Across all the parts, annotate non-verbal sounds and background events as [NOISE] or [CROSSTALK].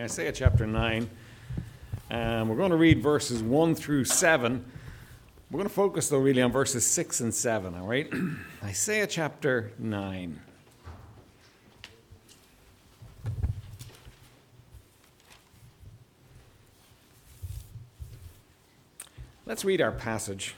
Isaiah chapter 9. And we're going to read verses 1 through 7. We're going to focus, though, really on verses 6 and 7, all right? [CLEARS THROAT] Isaiah chapter 9. Let's read our passage.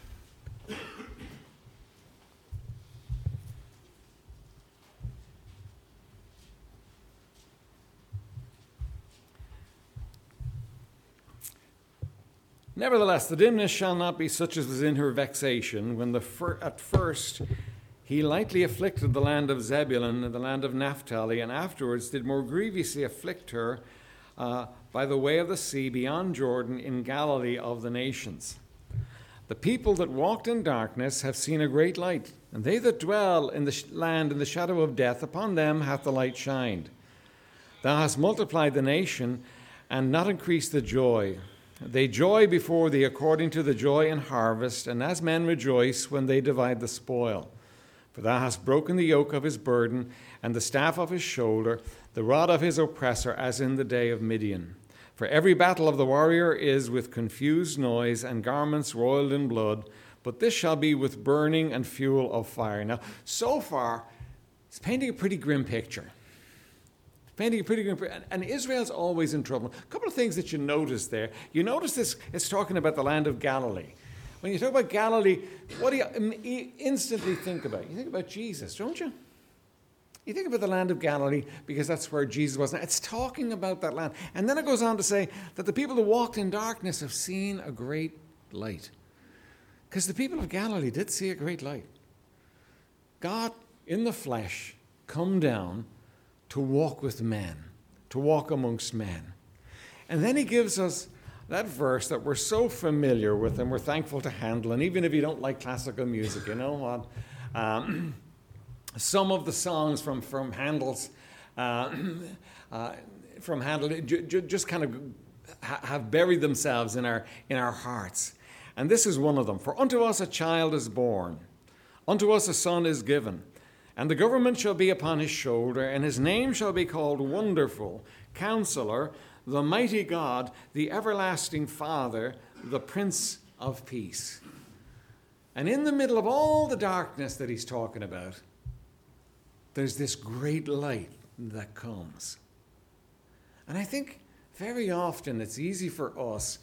Nevertheless, the dimness shall not be such as was in her vexation, when fir- at first he lightly afflicted the land of Zebulun and the land of Naphtali, and afterwards did more grievously afflict her uh, by the way of the sea beyond Jordan in Galilee of the nations. The people that walked in darkness have seen a great light, and they that dwell in the sh- land in the shadow of death, upon them hath the light shined. Thou hast multiplied the nation, and not increased the joy. They joy before thee according to the joy in harvest, and as men rejoice when they divide the spoil. For thou hast broken the yoke of his burden, and the staff of his shoulder, the rod of his oppressor, as in the day of Midian. For every battle of the warrior is with confused noise and garments roiled in blood, but this shall be with burning and fuel of fire. Now, so far, it's painting a pretty grim picture pretty good and Israel's always in trouble. A couple of things that you notice there. You notice this, it's talking about the land of Galilee. When you talk about Galilee, what do um, you instantly think about? You think about Jesus, don't you? You think about the land of Galilee because that's where Jesus was. Now, it's talking about that land. And then it goes on to say that the people who walked in darkness have seen a great light. Because the people of Galilee did see a great light. God in the flesh come down to walk with men, to walk amongst men. And then he gives us that verse that we're so familiar with and we're thankful to Handel. And even if you don't like classical music, you know what? Um, [CLEARS THROAT] some of the songs from, from Handel's, uh, [CLEARS THROAT] uh, from Handel, just kind of have buried themselves in our, in our hearts. And this is one of them. For unto us a child is born, unto us a son is given and the government shall be upon his shoulder, and his name shall be called Wonderful, Counselor, the Mighty God, the Everlasting Father, the Prince of Peace. And in the middle of all the darkness that he's talking about, there's this great light that comes. And I think very often it's easy for us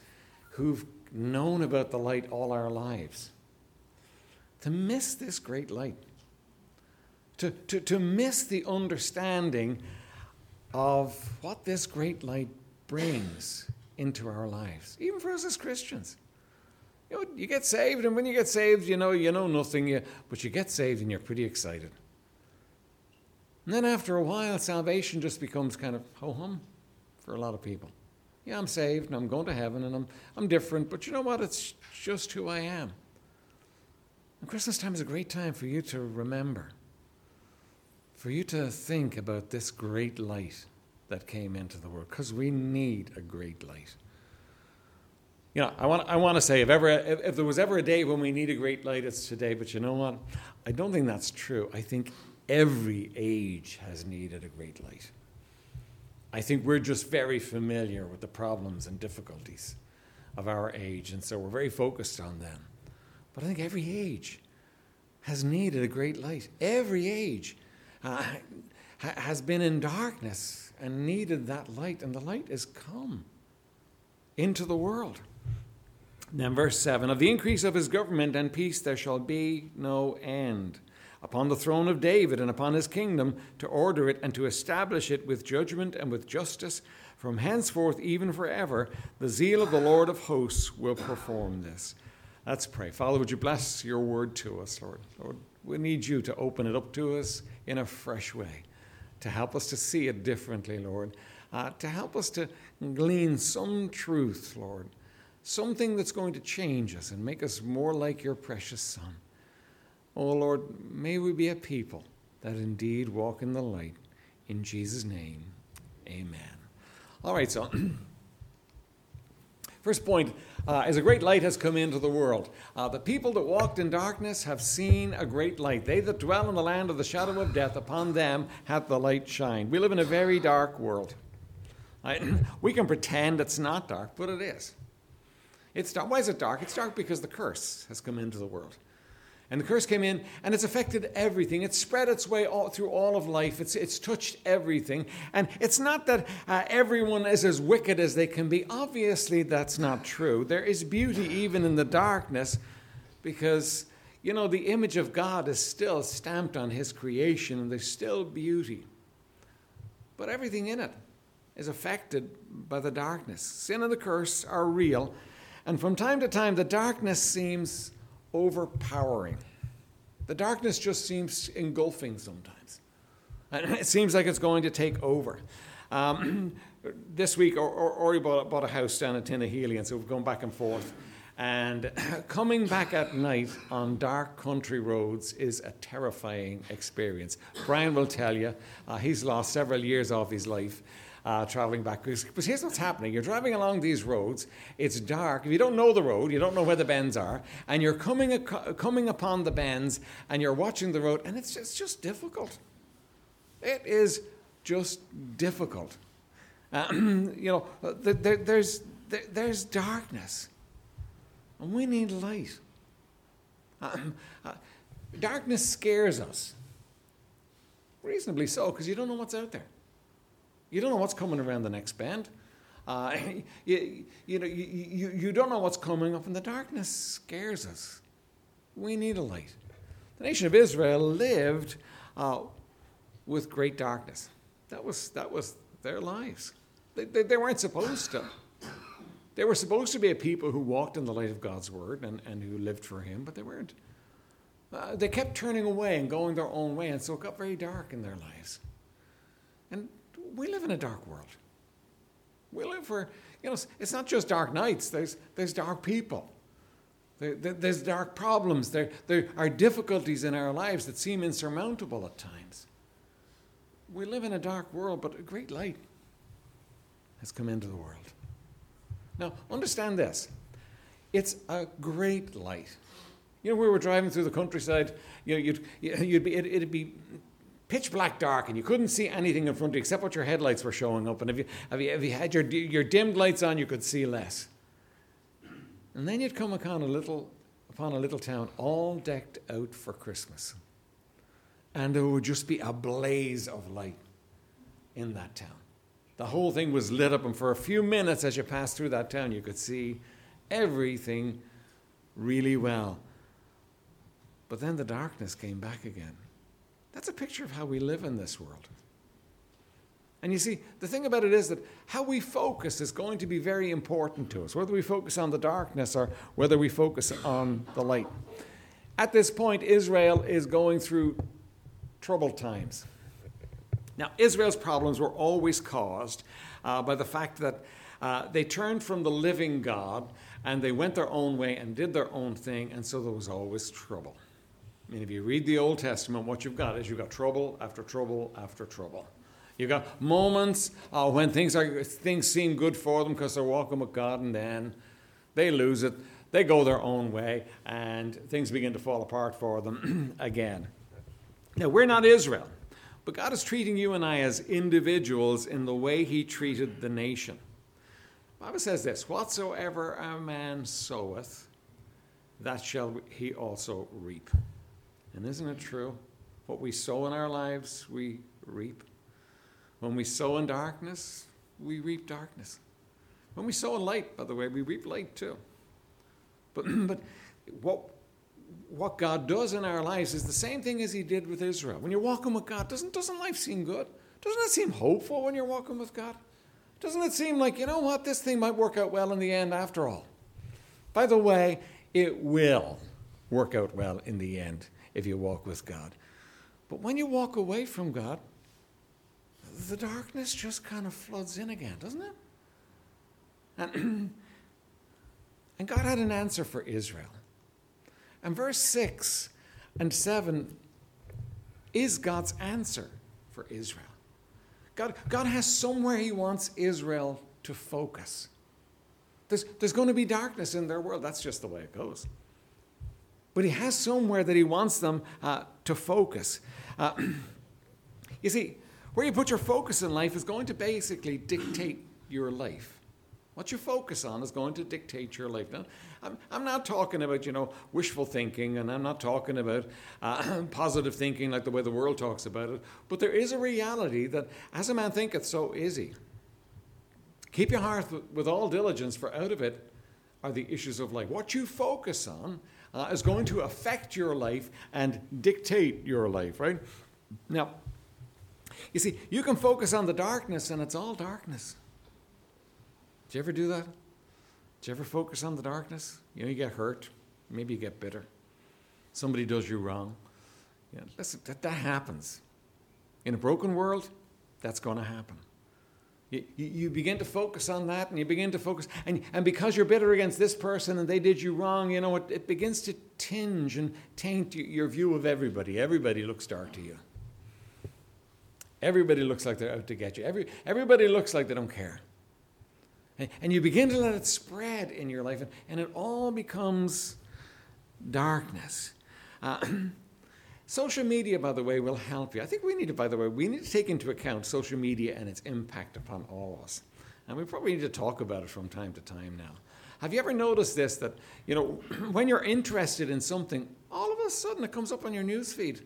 who've known about the light all our lives to miss this great light to, to, to miss the understanding of what this great light brings into our lives, even for us as Christians. You know, you get saved, and when you get saved, you know you know nothing, you, but you get saved and you're pretty excited. And then after a while, salvation just becomes kind of ho hum for a lot of people. Yeah, I'm saved and I'm going to heaven and I'm, I'm different, but you know what? It's just who I am. And Christmas time is a great time for you to remember for you to think about this great light that came into the world, because we need a great light. You know, I want, I want to say, if, ever, if, if there was ever a day when we need a great light, it's today. But you know what? I don't think that's true. I think every age has needed a great light. I think we're just very familiar with the problems and difficulties of our age, and so we're very focused on them. But I think every age has needed a great light. Every age uh, has been in darkness and needed that light, and the light is come into the world. Then, verse 7 Of the increase of his government and peace there shall be no end upon the throne of David and upon his kingdom to order it and to establish it with judgment and with justice from henceforth, even forever. The zeal of the Lord of hosts will perform this. Let's pray. Father, would you bless your word to us, Lord? Lord, we need you to open it up to us in a fresh way, to help us to see it differently, Lord, uh, to help us to glean some truth, Lord, something that's going to change us and make us more like your precious Son. Oh, Lord, may we be a people that indeed walk in the light. In Jesus' name, amen. All right, so [CLEARS THROAT] first point uh, as a great light has come into the world. Uh, the people that walked in darkness have seen a great light. They that dwell in the land of the shadow of death, upon them hath the light shined. We live in a very dark world. [CLEARS THROAT] we can pretend it's not dark, but it is. It's dark. Why is it dark? It's dark because the curse has come into the world. And the curse came in and it's affected everything. It's spread its way all, through all of life. It's, it's touched everything. And it's not that uh, everyone is as wicked as they can be. Obviously, that's not true. There is beauty even in the darkness because, you know, the image of God is still stamped on his creation and there's still beauty. But everything in it is affected by the darkness. Sin and the curse are real. And from time to time, the darkness seems overpowering. The darkness just seems engulfing sometimes. And it seems like it's going to take over. Um, [CLEARS THROAT] this week, Ori bought, bought, a house down in Tinahely, and so we've gone back and forth. And [CLEARS THROAT] coming back at night on dark country roads is a terrifying experience. Brian will tell you, uh, he's lost several years of his life uh, traveling back. Because here's what's happening you're driving along these roads, it's dark. If you don't know the road, you don't know where the bends are, and you're coming, ac- coming upon the bends and you're watching the road, and it's just, it's just difficult. It is just difficult. [CLEARS THROAT] Uh, you know, uh, there, there's, there, there's darkness, and we need light. Uh, [CLEARS THROAT] uh, darkness scares us. Reasonably so, because you don't know what's out there. You don't know what's coming around the next bend. Uh, [LAUGHS] you, you, know, you, you, you don't know what's coming up, and the darkness scares us. We need a light. The nation of Israel lived uh, with great darkness. That was, that was their lives. They, they, they, weren't supposed to. They were supposed to be a people who walked in the light of God's word and, and who lived for Him, but they weren't. Uh, they kept turning away and going their own way, and so it got very dark in their lives. And we live in a dark world. We live where, you know, it's not just dark nights, there's, there's dark people. There, there, there's dark problems. There, there are difficulties in our lives that seem insurmountable at times. We live in a dark world, but a great light has come into the world. Now, understand this it's a great light. You know, we were driving through the countryside, you know, you'd, you'd be, it, it'd be pitch black dark and you couldn't see anything in front of you except what your headlights were showing up. And if you, if you, if you had your, your dimmed lights on, you could see less. And then you'd come upon a little, upon a little town all decked out for Christmas. And there would just be a blaze of light in that town. The whole thing was lit up, and for a few minutes as you passed through that town, you could see everything really well. But then the darkness came back again. That's a picture of how we live in this world. And you see, the thing about it is that how we focus is going to be very important to us, whether we focus on the darkness or whether we focus on the light. At this point, Israel is going through troubled times. Now, Israel's problems were always caused uh, by the fact that uh, they turned from the living God and they went their own way and did their own thing, and so there was always trouble. I mean, if you read the Old Testament, what you've got is you've got trouble after trouble after trouble. You've got moments uh, when things, are, things seem good for them because they're walking with God, and then they lose it. They go their own way, and things begin to fall apart for them [CLEARS THROAT] again. Now, we're not Israel, but God is treating you and I as individuals in the way He treated the nation. The Bible says this Whatsoever a man soweth, that shall he also reap. And isn't it true? What we sow in our lives, we reap. When we sow in darkness, we reap darkness. When we sow in light, by the way, we reap light too. [CLEARS THROAT] But, but what, what God does in our lives is the same thing as He did with Israel. When you're walking with God, doesn't, doesn't life seem good? Doesn't it seem hopeful when you're walking with God? Doesn't it seem like, you know what, this thing might work out well in the end after all? By the way, it will work out well in the end if you walk with God. But when you walk away from God, the darkness just kind of floods in again, doesn't it? And, [CLEARS THROAT] and God had an answer for Israel. And verse 6 and 7 is God's answer for Israel. God, God has somewhere He wants Israel to focus. There's, there's going to be darkness in their world. That's just the way it goes. But he has somewhere that he wants them uh, to focus. Uh, [CLEARS THROAT] you see, where you put your focus in life is going to basically dictate your life. What you focus on is going to dictate your life. Now, I'm, I'm not talking about, you know, wishful thinking, and I'm not talking about uh, [CLEARS THROAT] positive thinking like the way the world talks about it, but there is a reality that as a man thinketh, so is he. Keep your heart with all diligence, for out of it are the issues of life. What you focus on uh, is going to affect your life and dictate your life, right? Now, you see, you can focus on the darkness, and it's all darkness. Did you ever do that? Did you ever focus on the darkness? You know, you get hurt, maybe you get bitter. Somebody does you wrong. You know, listen, that, that happens. In a broken world, that's going to happen. You, you, begin to focus on that and you begin to focus, and, and because you're bitter against this person and they did you wrong, you know, it, it begins to tinge and taint your view of everybody. Everybody looks dark to you. Everybody looks like they're out to get you. Every, everybody looks like they don't care. And you begin to let it spread in your life, and and it all becomes darkness. Uh, [CLEARS THROAT] social media, by the way, will help you. I think we need to, by the way, we need to take into account social media and its impact upon all of us. And we probably need to talk about it from time to time now. Have you ever noticed this that, you know, [CLEARS THROAT] when you're interested in something, all of a sudden it comes up on your news feed?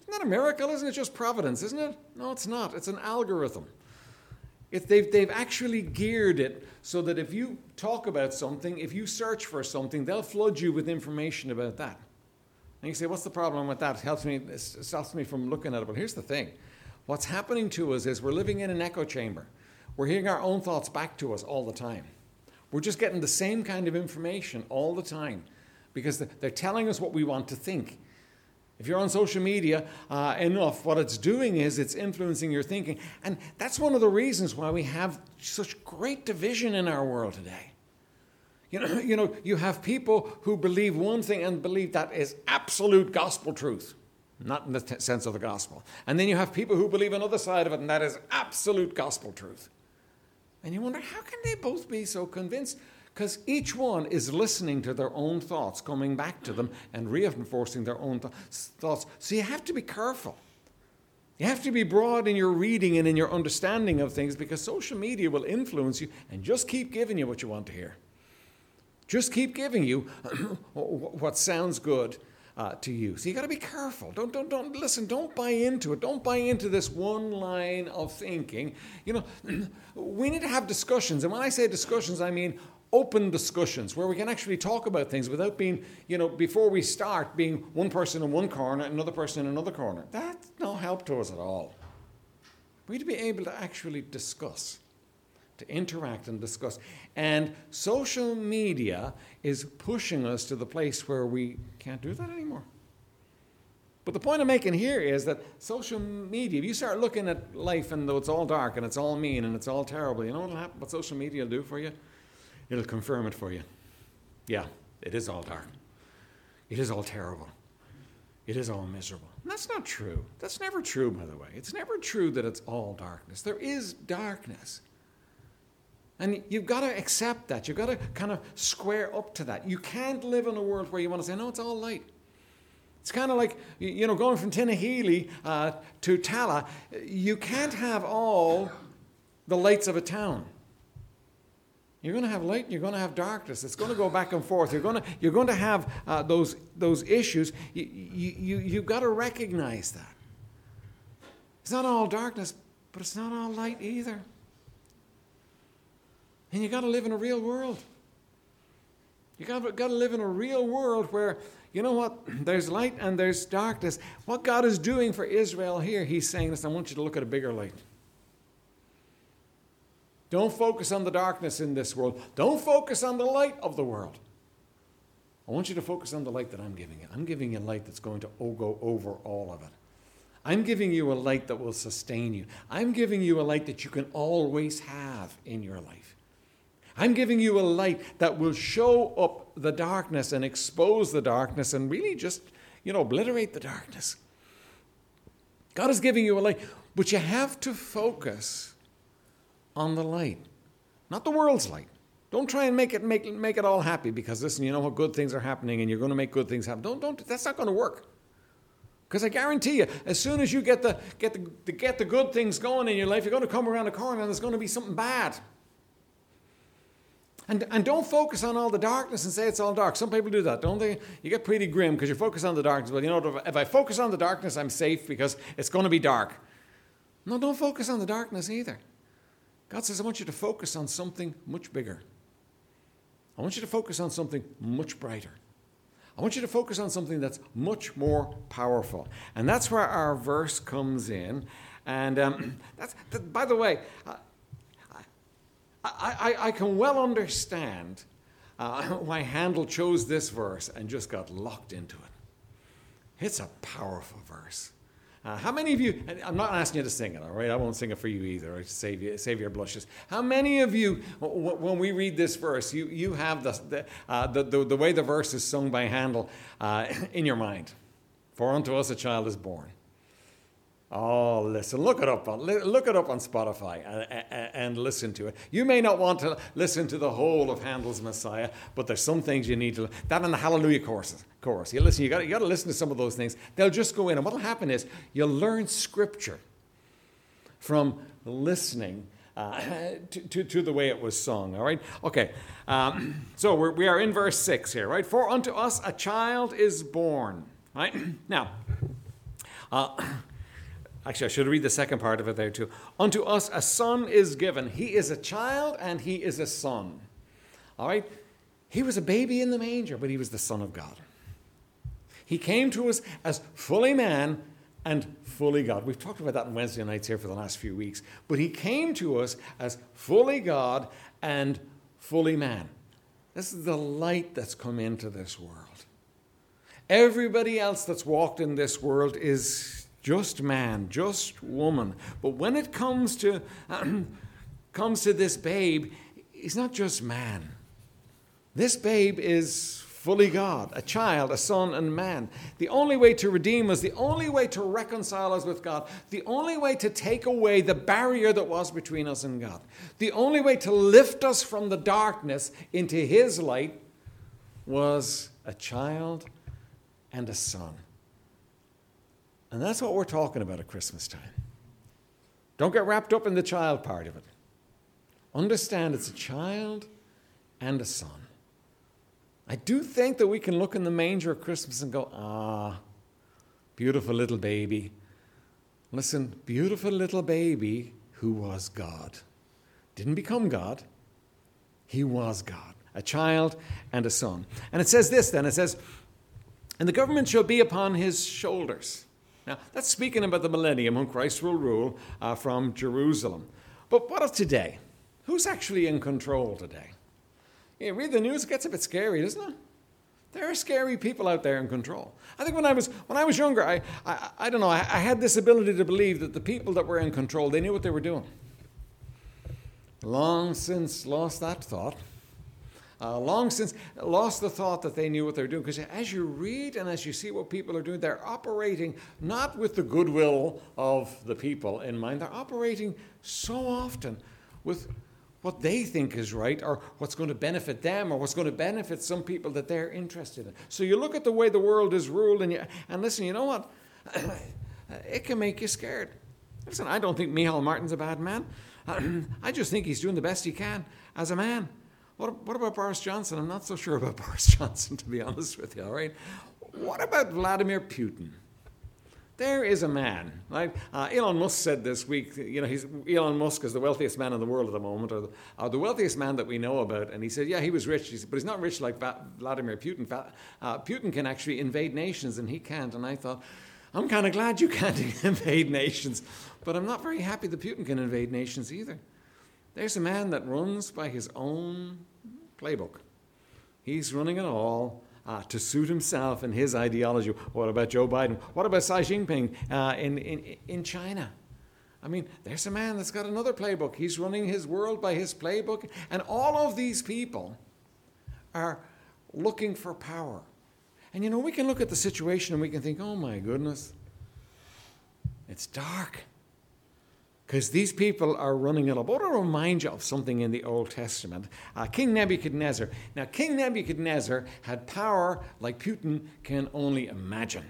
Isn't that a miracle? Isn't it just providence, isn't it? No, it's not. It's an algorithm. If they've, they've actually geared it so that if you talk about something, if you search for something, they'll flood you with information about that. And you say, what's the problem with that? It helps me, it stops me from looking at it. But here's the thing. What's happening to us is we're living in an echo chamber. We're hearing our own thoughts back to us all the time. We're just getting the same kind of information all the time because they're telling us what we want to think. If you're on social media uh, enough, what it's doing is it's influencing your thinking. And that's one of the reasons why we have such great division in our world today. You know, you know, you have people who believe one thing and believe that is absolute gospel truth, not in the t- sense of the gospel. And then you have people who believe another side of it, and that is absolute gospel truth. And you wonder, how can they both be so convinced? Because each one is listening to their own thoughts, coming back to them and reinforcing their own th- thoughts. So you have to be careful. You have to be broad in your reading and in your understanding of things because social media will influence you and just keep giving you what you want to hear. Just keep giving you [CLEARS THROAT] what sounds good uh, to you. So you got to be careful. Don't, don't, don't listen. Don't buy into it. Don't buy into this one line of thinking. You know, [CLEARS THROAT] we need to have discussions, and when I say discussions, I mean open discussions where we can actually talk about things without being, you know, before we start, being one person in one corner another person in another corner. That's no help to us at all. We need to be able to actually discuss, to interact and discuss. And social media is pushing us to the place where we can't do that anymore. But the point I'm making here is that social media, if you start looking at life and though it's all dark and it's all mean and it's all terrible, you know what'll happen, what social media will do for you? It'll confirm it for you. Yeah, it is all dark. It is all terrible. It is all miserable. And that's not true. That's never true, by the way. It's never true that it's all darkness. There is darkness. And you've got to accept that. You've got to kind of square up to that. You can't live in a world where you want to say, no, it's all light. It's kind of like, you know, going from Tinahely uh, to Tallaght. You can't have all the lights of a town. You're going to have light and you're going to have darkness. It's going to go back and forth. You're going to, you're going to have uh, those, those issues. You, you, you, you've got to recognize that. It's not all darkness, but it's not all light either. And you've got to live in a real world. You've got, got to live in a real world where, you know what, [CLEARS THROAT] there's light and there's darkness. What God is doing for Israel here, He's saying this I want you to look at a bigger light. Don't focus on the darkness in this world. Don't focus on the light of the world. I want you to focus on the light that I'm giving you. I'm giving you light that's going to go over all of it. I'm giving you a light that will sustain you. I'm giving you a light that you can always have in your life. I'm giving you a light that will show up the darkness and expose the darkness and really just, you know, obliterate the darkness. God is giving you a light, but you have to focus on the light, not the world's light. Don't try and make it make, make it all happy because listen, you know what good things are happening and you're going to make good things happen. Don't don't that's not going to work. Because I guarantee you, as soon as you get the, get, the, get the good things going in your life, you're going to come around the corner and there's going to be something bad. And, and don't focus on all the darkness and say it's all dark. Some people do that, don't they? You get pretty grim because you focus on the darkness. Well, you know, if I focus on the darkness, I'm safe because it's going to be dark. No, don't focus on the darkness either. God says, I want you to focus on something much bigger. I want you to focus on something much brighter. I want you to focus on something that's much more powerful. And that's where our verse comes in. And um, [CLEARS THROAT] that's, that, by the way, I, I, I, can well understand uh, [LAUGHS] why Handel chose this verse and just got locked into it. It's a powerful verse. Uh, how many of you, I'm not asking you to sing it, all right? I won't sing it for you either, to save, you, save your blushes. How many of you, when we read this verse, you, you have the, the, uh, the, the, the, way the verse is sung by Handel uh, [LAUGHS] in your mind? For unto us a child is born. Oh, listen, look it up on look it up on Spotify and, and, listen to it. You may not want to listen to the whole of Handel's Messiah, but there's some things you need to. That and the Hallelujah chorus. Chorus. You listen. You got you got to listen to some of those things. They'll just go in, and what'll happen is you'll learn Scripture from listening uh, to, to, to, the way it was sung. All right? Okay. Um, so we're, we are in verse 6 here, right? For unto us a child is born. Right? [CLEARS THROAT] Now, uh, Actually, I should read the second part of it there too. Unto us a son is given. He is a child and he is a son. All right? He was a baby in the manger, but he was the Son of God. He came to us as fully man and fully God. We've talked about that on Wednesday nights here for the last few weeks. But he came to us as fully God and fully man. This is the light that's come into this world. Everybody else that's walked in this world is just man, just woman. But when it comes to [CLEARS THROAT] comes to this babe, he's not just man. This babe is fully God, a child, a son, and man. The only way to redeem us, the only way to reconcile us with God, the only way to take away the barrier that was between us and God, the only way to lift us from the darkness into His light was a child and a son. And that's what we're talking about at Christmas time. Don't get wrapped up in the child part of it. Understand it's a child and a son. I do think that we can look in the manger at Christmas and go, ah, beautiful little baby. Listen, beautiful little baby who was God. Didn't become God, he was God, a child and a son. And it says this then it says, and the government shall be upon his shoulders. Now, that's speaking about the millennium when Christ will rule uh, from Jerusalem. But what of today? Who's actually in control today? You read the news, it gets a bit scary, doesn't it? There are scary people out there in control. I think when I was, when I was younger, I, I, I don't know, I, I had this ability to believe that the people that were in control, they knew what they were doing. Long since lost that thought uh, long since lost the thought that they knew what they're doing. Because as you read and as you see what people are doing, they're operating not with the goodwill of the people in mind, they're operating so often with what they think is right or what's going to benefit them or what's going to benefit some people that they're interested in. So you look at the way the world is ruled and, you, and listen, you know what? [COUGHS] it can make you scared. Listen, I don't think Micheál Martin's a bad man. [COUGHS] I just think he's doing the best he can as a man. What, what about Boris Johnson? I'm not so sure about [LAUGHS] Boris Johnson, to be honest with you, all right? What about Vladimir Putin? There is a man, right? Uh, Elon Musk said this week, you know, Elon Musk is the wealthiest man in the world at the moment, or the, or the wealthiest man that we know about. And he said, yeah, he was rich, he said, but he's not rich like Vladimir Putin. Uh, Putin can actually invade nations, and he can't. And I thought, I'm kind of glad you can't [LAUGHS] invade nations, but I'm not very happy that Putin can invade nations either. There's a man that runs by his own playbook. He's running it all uh, to suit himself and his ideology. What about Joe Biden? What about Xi Jinping uh, in, in, in China? I mean, there's a man that's got another playbook. He's running his world by his playbook. And all of these people are looking for power. And you know, we can look at the situation and we can think, oh my goodness, it's dark because these people are running it up. I want to remind you of something in the Old Testament. Uh, King Nebuchadnezzar. Now, King Nebuchadnezzar had power like Putin can only imagine.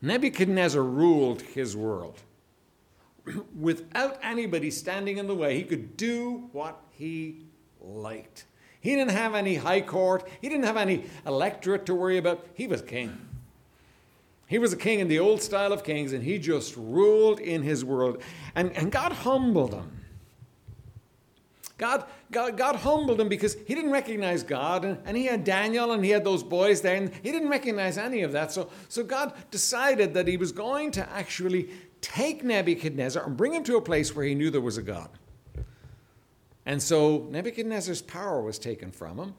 Nebuchadnezzar ruled his world. [CLEARS THROAT] Without anybody standing in the way, he could do what he liked. He didn't have any high court, he didn't have any electorate to worry about. He was king. He was a king in the old style of kings, and he just ruled in his world. And, and God humbled him. God, God, God humbled him because he didn't recognize God, and, and he had Daniel and he had those boys there, and he didn't recognize any of that. So, so God decided that he was going to actually take Nebuchadnezzar and bring him to a place where he knew there was a God. And so Nebuchadnezzar's power was taken from him.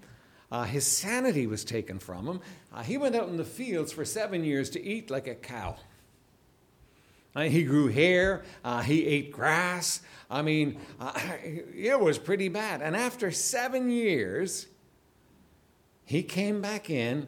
Uh, his sanity was taken from him. Uh, he went out in the fields for seven years to eat like a cow. Uh, he grew hair, uh, he ate grass. I mean, uh, [LAUGHS] it was pretty bad. And after seven years, he came back in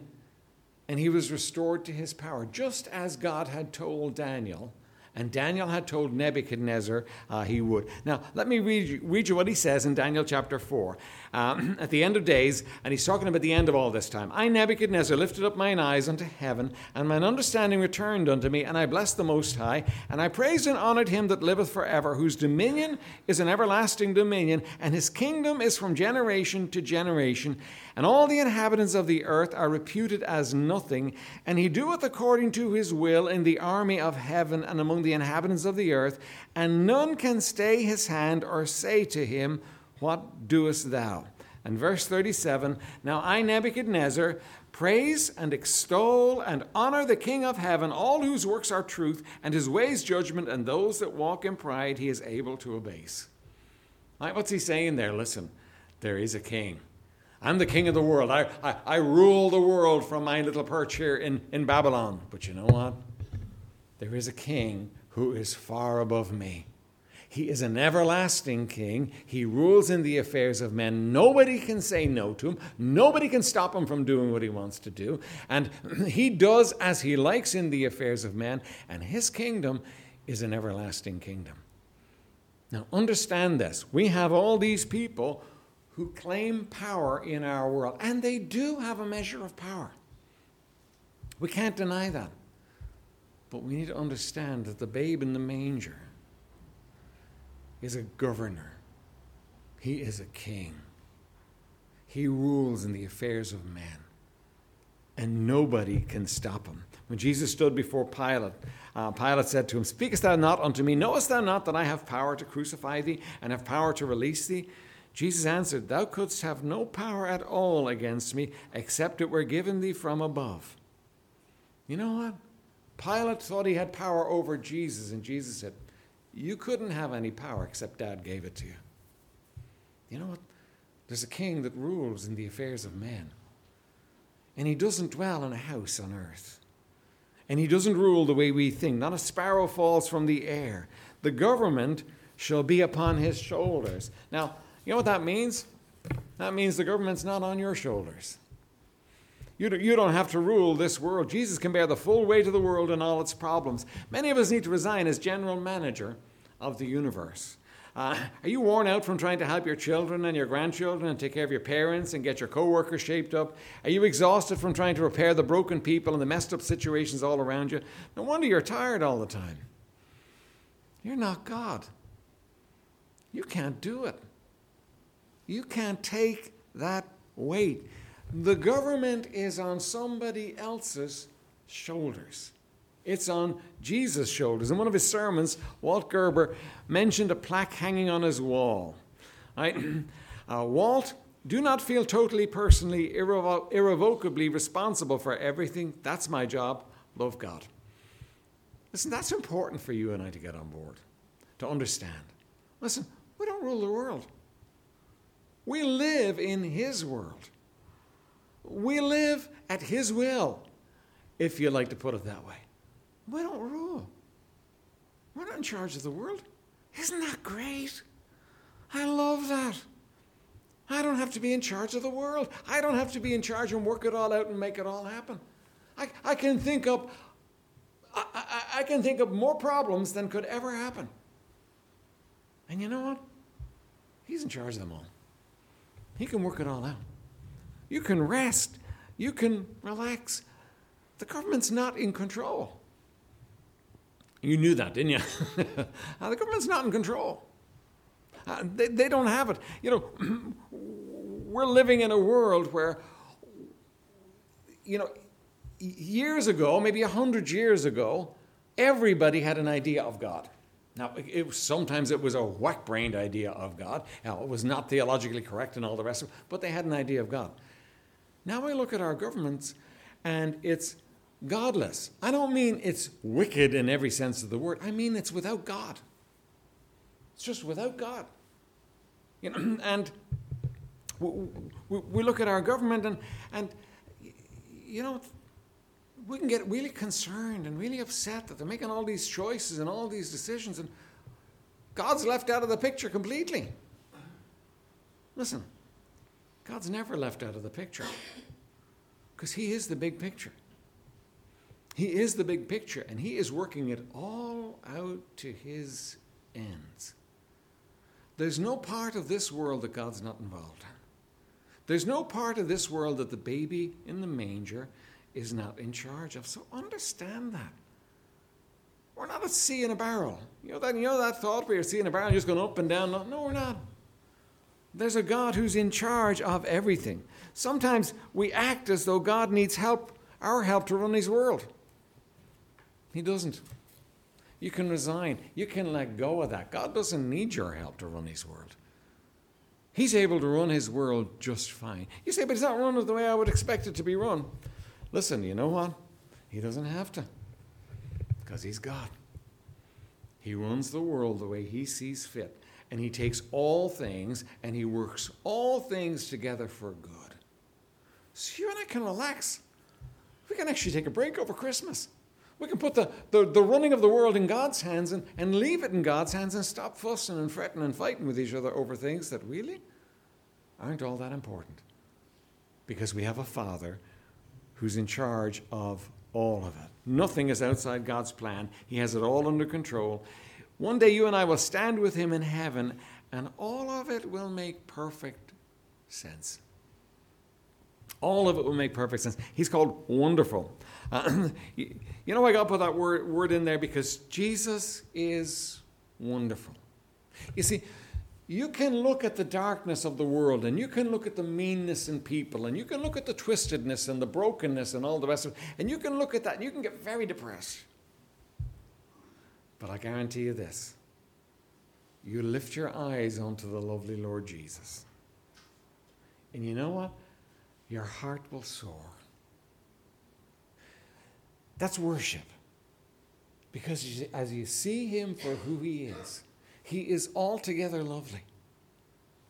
and he was restored to his power, just as God had told Daniel and Daniel had told Nebuchadnezzar uh, he would. Now, let me read you, read you what he says in Daniel chapter 4. Um, [CLEARS THROAT] at the end of days, and he's talking about the end of all this time. I, Nebuchadnezzar, lifted up mine eyes unto heaven, and mine understanding returned unto me, and I blessed the Most High, and I praised and honored him that liveth forever, whose dominion is an everlasting dominion, and his kingdom is from generation to generation. And all the inhabitants of the earth are reputed as nothing, and he doeth according to his will in the army of heaven and among the inhabitants of the earth, and none can stay his hand or say to him, What doest thou? And verse 37 Now I, Nebuchadnezzar, praise and extol and honor the King of heaven, all whose works are truth, and his ways judgment, and those that walk in pride he is able to abase. Right, what's he saying there? Listen, there is a king. I'm the king of the world. I, I, I rule the world from my little perch here in, in Babylon. But you know what? There is a king who is far above me. He is an everlasting king. He rules in the affairs of men. Nobody can say no to him. Nobody can stop him from doing what he wants to do. And [CLEARS THROAT] he does as he likes in the affairs of men. And his kingdom is an everlasting kingdom. Now, understand this. We have all these people who claim power in our world, and they do have a measure of power. We can't deny that. But we need to understand that the babe in the manger is a governor, he is a king. He rules in the affairs of man, and nobody can stop him. When Jesus stood before Pilate, uh, Pilate said to him, Speakest thou not unto me? Knowest thou not that I have power to crucify thee and have power to release thee? Jesus answered, Thou couldst have no power at all against me, except it were given thee from above. You know what? Pilate thought he had power over Jesus, and Jesus said, You couldn't have any power except Dad gave it to you. You know what? There's a king that rules in the affairs of men, and he doesn't dwell in a house on earth. And he doesn't rule the way we think. Not a sparrow falls from the air. The government shall be upon his shoulders. Now, you know what that means? That means the government's not on your shoulders. You don't have to rule this world. Jesus can bear the full weight of the world and all its problems. Many of us need to resign as general manager of the universe. Uh, are you worn out from trying to help your children and your grandchildren and take care of your parents and get your coworkers shaped up? Are you exhausted from trying to repair the broken people and the messed up situations all around you? No wonder you're tired all the time. You're not God. You can't do it. You can't take that weight. The government is on somebody else's shoulders. It's on Jesus' shoulders. In one of his sermons, Walt Gerber mentioned a plaque hanging on his wall. Right? [CLEARS THROAT] Uh, Walt, do not feel totally personally, irrevo- irrevocably responsible for everything. That's my job. Love God. Listen, that's important for you and I to get on board, to understand. Listen, we don't rule the world. We live in His world. We live at His will, if you like to put it that way. We don't rule. We're not in charge of the world. Isn't that great? I love that. I don't have to be in charge of the world. I don't have to be in charge and work it all out and make it all happen. I, I can think up I, I, I can think of more problems than could ever happen. And you know what? He's in charge of them all. He can work it all out. You can rest. You can relax. The government's not in control. You knew that, didn't you? [LAUGHS] the government's not in control. Uh, they, they don't have it. You know, [CLEARS THROAT] we're living in a world where, you know, years ago, maybe a hundred years ago, everybody had an idea of God. Now, it, sometimes it was a whack brained idea of God. Now, it was not theologically correct and all the rest of it, but they had an idea of God. Now we look at our governments and it's godless. I don't mean it's wicked in every sense of the word, I mean it's without God. It's just without God. You know, [CLEARS THROAT] and we, we look at our government and, and, you know, we can get really concerned and really upset that they're making all these choices and all these decisions, and God's left out of the picture completely. Listen, God's never left out of the picture because He is the big picture. He is the big picture, and He is working it all out to His ends. There's no part of this world that God's not involved in. There's no part of this world that the baby in the manger is not in charge of. So understand that. We're not a sea in a barrel. You know that, you know that thought where you're seeing a barrel just going up and down? No, we're not. There's a God who's in charge of everything. Sometimes we act as though God needs help, our help to run his world. He doesn't. You can resign. You can let go of that. God doesn't need your help to run his world. He's able to run his world just fine. You say, but it's not run the way I would expect it to be run. Listen, you know what? He doesn't have to because he's God. He runs the world the way he sees fit. And he takes all things and he works all things together for good. So you and I can relax. We can actually take a break over Christmas. We can put the, the, the running of the world in God's hands and, and leave it in God's hands and stop fussing and fretting and fighting with each other over things that really aren't all that important. Because we have a Father who's in charge of all of it. Nothing is outside God's plan, He has it all under control. One day you and I will stand with Him in heaven, and all of it will make perfect sense. All of it will make perfect sense. He's called wonderful. Uh, [CLEARS THROAT] you, know, I got put that word, word in there because Jesus is wonderful. You see, you can look at the darkness of the world and you can look at the meanness in people and you can look at the twistedness and the brokenness and all the rest of it, and you can look at that and you can get very depressed. But I guarantee you this you lift your eyes onto the lovely Lord Jesus. And you know what? Your heart will soar. That's worship. Because as you see him for who he is, he is altogether lovely.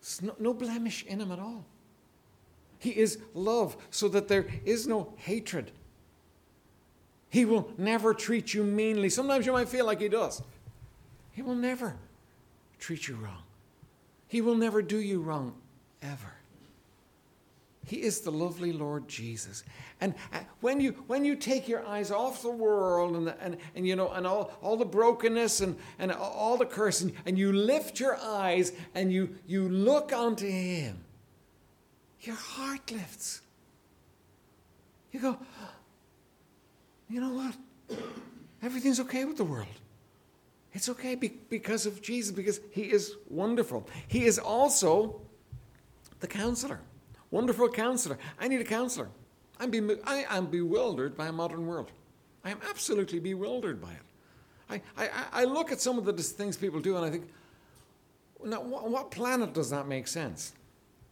There's no, no blemish in him at all. He is love, so that there is no hatred. He will never treat you meanly. Sometimes you might feel like he does. He will never treat you wrong. He will never do you wrong, ever. He is the lovely Lord Jesus. And uh, when you, when you take your eyes off the world and, and, and, you know, and all, all the brokenness and, and all the cursing, and you lift your eyes and you, you look unto Him, your heart lifts. You go, you know what? Everything's okay with the world. It's okay because of Jesus, because He is wonderful. He is also the counselor. Wonderful counselor. I need a counselor. I'm be- I am bewildered by a modern world. I am absolutely bewildered by it. I, I, I look at some of the things people do and I think, now, what planet does that make sense?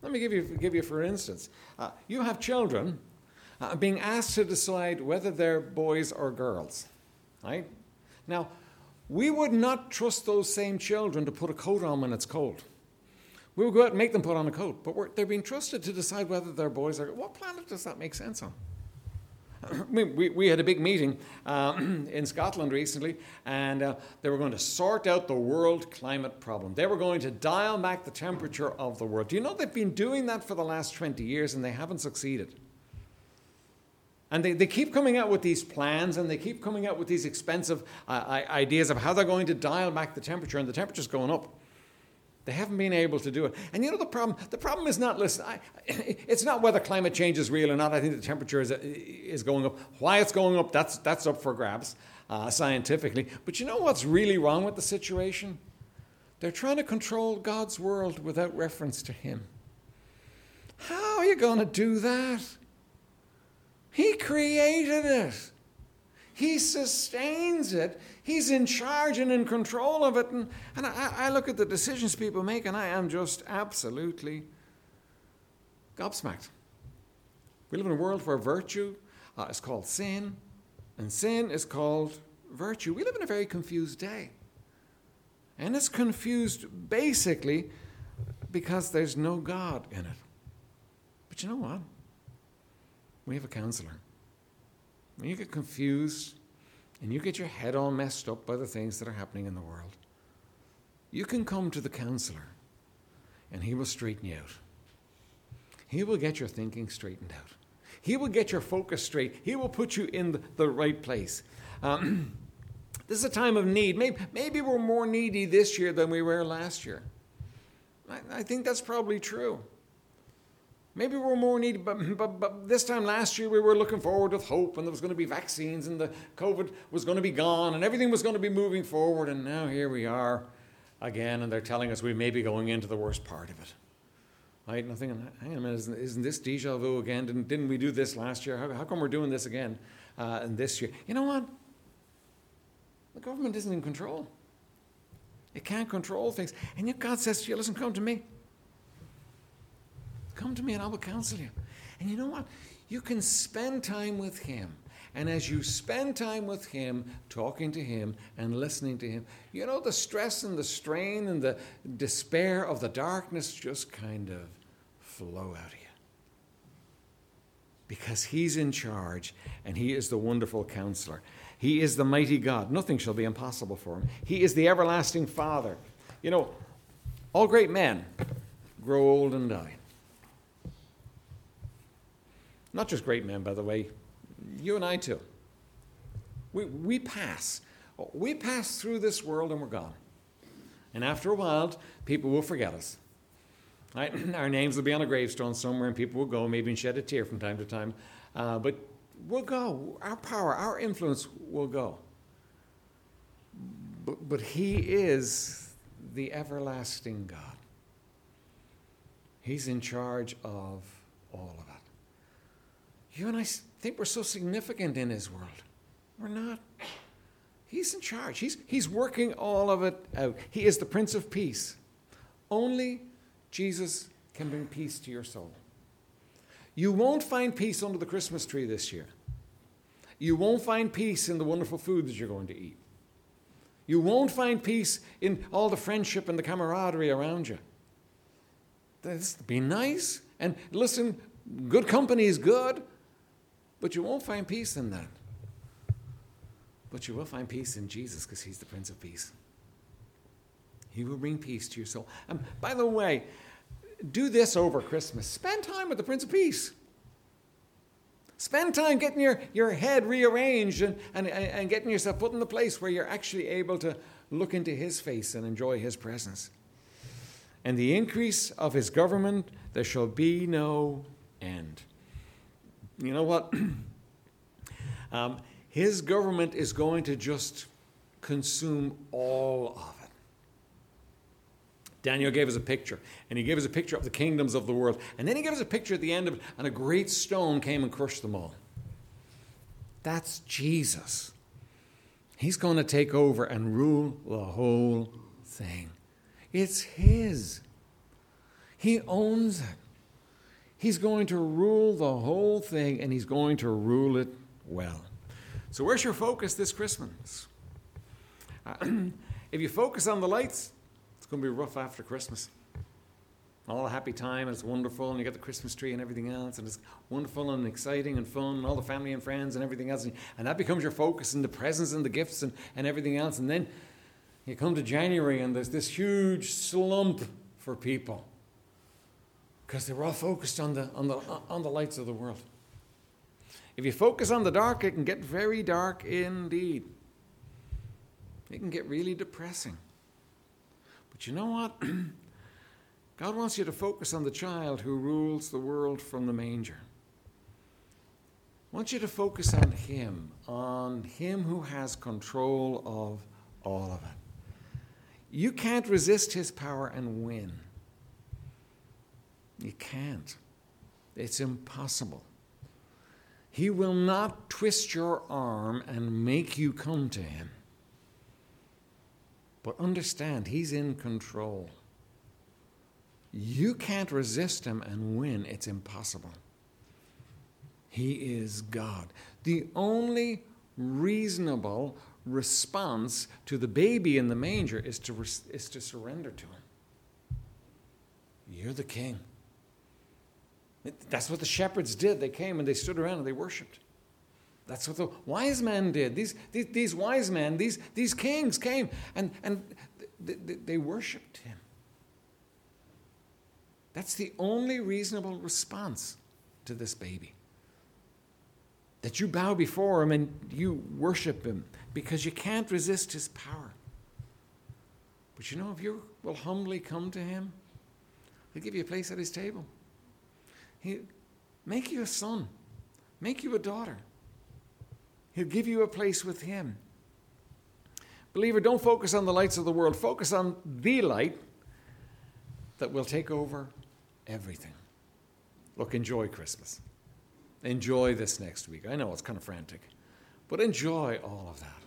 Let me give you, give you for instance. Uh, you have children uh, being asked to decide whether they're boys or girls, right? Now, we would not trust those same children to put a coat on when it's cold. We will go out and make them put on a coat, but they're being trusted to decide whether they're boys or what planet does that make sense on? [CLEARS THROAT] we, we, we, had a big meeting um, [CLEARS THROAT] in Scotland recently, and uh, they were going to sort out the world climate problem. They were going to dial back the temperature of the world. Do you know they've been doing that for the last 20 years and they haven't succeeded? And they, they keep coming out with these plans and they keep coming out with these expensive uh, ideas of how they're going to dial back the temperature, and the temperature's going up. They haven't been able to do it. And you know the problem? The problem is not, listen, I, [LAUGHS] it's not whether climate change is real or not. I think the temperature is, is going up. Why it's going up, that's, that's up for grabs. uh, scientifically. But you know what's really wrong with the situation? They're trying to control God's world without reference to Him. How are you going to do that? He created it. He sustains it. He's in charge and in control of it. And, and I, I look at the decisions people make, and I am just absolutely gobsmacked. We live in a world where virtue uh, is called sin, and sin is called virtue. We live in a very confused day. And it's confused basically because there's no God in it. But you know what? We have a counselor. When you get confused and you get your head all messed up by the things that are happening in the world, you can come to the counselor and he will straighten you out. He will get your thinking straightened out. He will get your focus straight. He will put you in the, the right place. Um, [CLEARS THROAT] this is a time of need. Maybe, maybe we're more needy this year than we were last year. I, I think that's probably true. Maybe we're more needy, but, but, but this time last year we were looking forward with hope and there was going to be vaccines and the COVID was going to be gone and everything was going to be moving forward. And now here we are again and they're telling us we may be going into the worst part of it. Right? And I'm thinking, hang on a minute, isn't, isn't this deja vu again? Didn't, didn't we do this last year? How, how come we're doing this again uh, and this year? You know what? The government isn't in control. It can't control things. And yet God says to you, listen, come to me. Come to me and I will counsel you. And you know what? You can spend time with Him. And as you spend time with Him, talking to Him and listening to Him, you know, the stress and the strain and the despair of the darkness just kind of flow out of you. Because He's in charge and He is the wonderful counselor. He is the mighty God. Nothing shall be impossible for him. He is the everlasting Father. You know, all great men grow old and die. Not just great men, by the way, you and I too. We, we pass. We pass through this world and we're gone. And after a while, people will forget us. Right? [CLEARS THROAT] Our names will be on a gravestone somewhere and people will go, maybe and shed a tear from time to time. Uh, but we'll go. Our power, our influence will go. But, but He is the everlasting God. He's in charge of all of. You and I think we're so significant in His world. We're not. He's in charge. He's, he's working all of it out. He is the Prince of Peace. Only Jesus can bring peace to your soul. You won't find peace under the Christmas tree this year. You won't find peace in the wonderful food that you're going to eat. You won't find peace in all the friendship and the camaraderie around you. be nice and listen, good company is good, but you won't find peace in that. But you will find peace in Jesus because he's the Prince of Peace. He will bring peace to your soul. And by the way, do this over Christmas. Spend time with the Prince of Peace. Spend time getting your, your head rearranged and, and, and getting yourself put in the place where you're actually able to look into his face and enjoy his presence. And the increase of his government, there shall be no end. You know what? [CLEARS THROAT] um, his government is going to just consume all of it. Daniel gave us a picture, and he gave us a picture of the kingdoms of the world. And then he gave us a picture at the end of it, and a great stone came and crushed them all. That's Jesus. He's going to take over and rule the whole thing. It's His. He owns it. He's going to rule the whole thing, and He's going to rule it well. So, where's your focus this Christmas? Uh, [CLEARS THROAT] if you focus on the lights, it's going to be rough after Christmas. All a happy time, and it's wonderful, and you got the Christmas tree and everything else, and it's wonderful and exciting and fun, and all the family and friends and everything else. And, and that becomes your focus, and the presents and the gifts and, and everything else. And then you come to January, and there's this huge slump for people because they were all focused on the, on, the, on the lights of the world. If you focus on the dark, it can get very dark indeed. It can get really depressing. But you know what? [CLEARS THROAT] God wants you to focus on the child who rules the world from the manger. I want you to focus on Him, on Him who has control of all of it. You can't resist His power and win. You can't. It's impossible. He will not twist your arm and make you come to Him. But understand, He's in control. You can't resist Him and win. It's impossible. He is God. The only reasonable response to the baby in the manger is to, is to surrender to Him. You're the king. That's what the shepherds did. They came and they stood around and they worshiped. That's what the wise men did. These, these, these wise men, these, these kings came and, and they, they, worshiped him. That's the only reasonable response to this baby. That you bow before him and you worship him because you can't resist his power. But you know, if you will humbly come to him, he'll give you a place at his table. He'll make you a son, make you a daughter. He'll give you a place with him. Believer, don't focus on the lights of the world. Focus on the light that will take over everything. Look, enjoy Christmas. Enjoy this next week. I know it's kind of frantic, but enjoy all of that.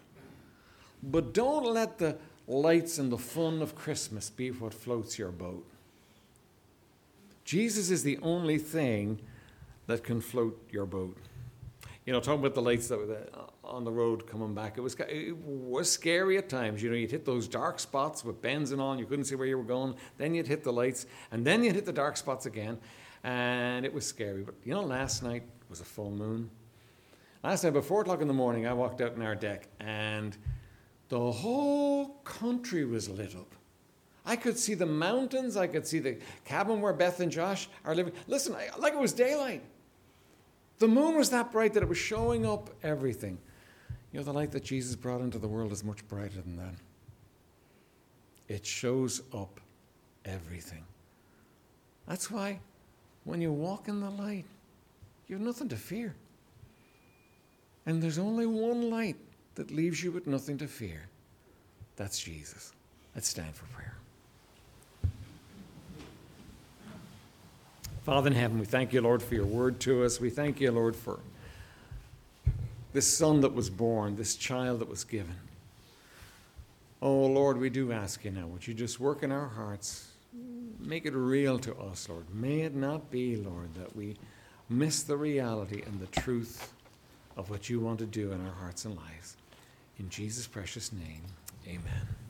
But don't let the lights and the fun of Christmas be what floats your boat. Jesus is the only thing that can float your boat. You know, talking about the lights that were uh, on the road coming back, it was it was scary at times. You know, you'd hit those dark spots with bends and all, and you couldn't see where you were going. Then you'd hit the lights, and then you'd hit the dark spots again, and it was scary. But you know, last night was a full moon. Last night, about four o'clock in the morning, I walked out in our deck, and the whole country was lit up. I could see the mountains. I could see the cabin where Beth and Josh are living. Listen, I, like it was daylight. The moon was that bright that it was showing up everything. You know, the light that Jesus brought into the world is much brighter than that. It shows up everything. That's why when you walk in the light, you have nothing to fear. And there's only one light that leaves you with nothing to fear. That's Jesus. Let's stand for prayer. Father in heaven, we thank you, Lord, for your word to us. We thank you, Lord, for this son that was born, this child that was given. Oh, Lord, we do ask you now, would you just work in our hearts? Make it real to us, Lord. May it not be, Lord, that we miss the reality and the truth of what you want to do in our hearts and lives. In Jesus' precious name, amen.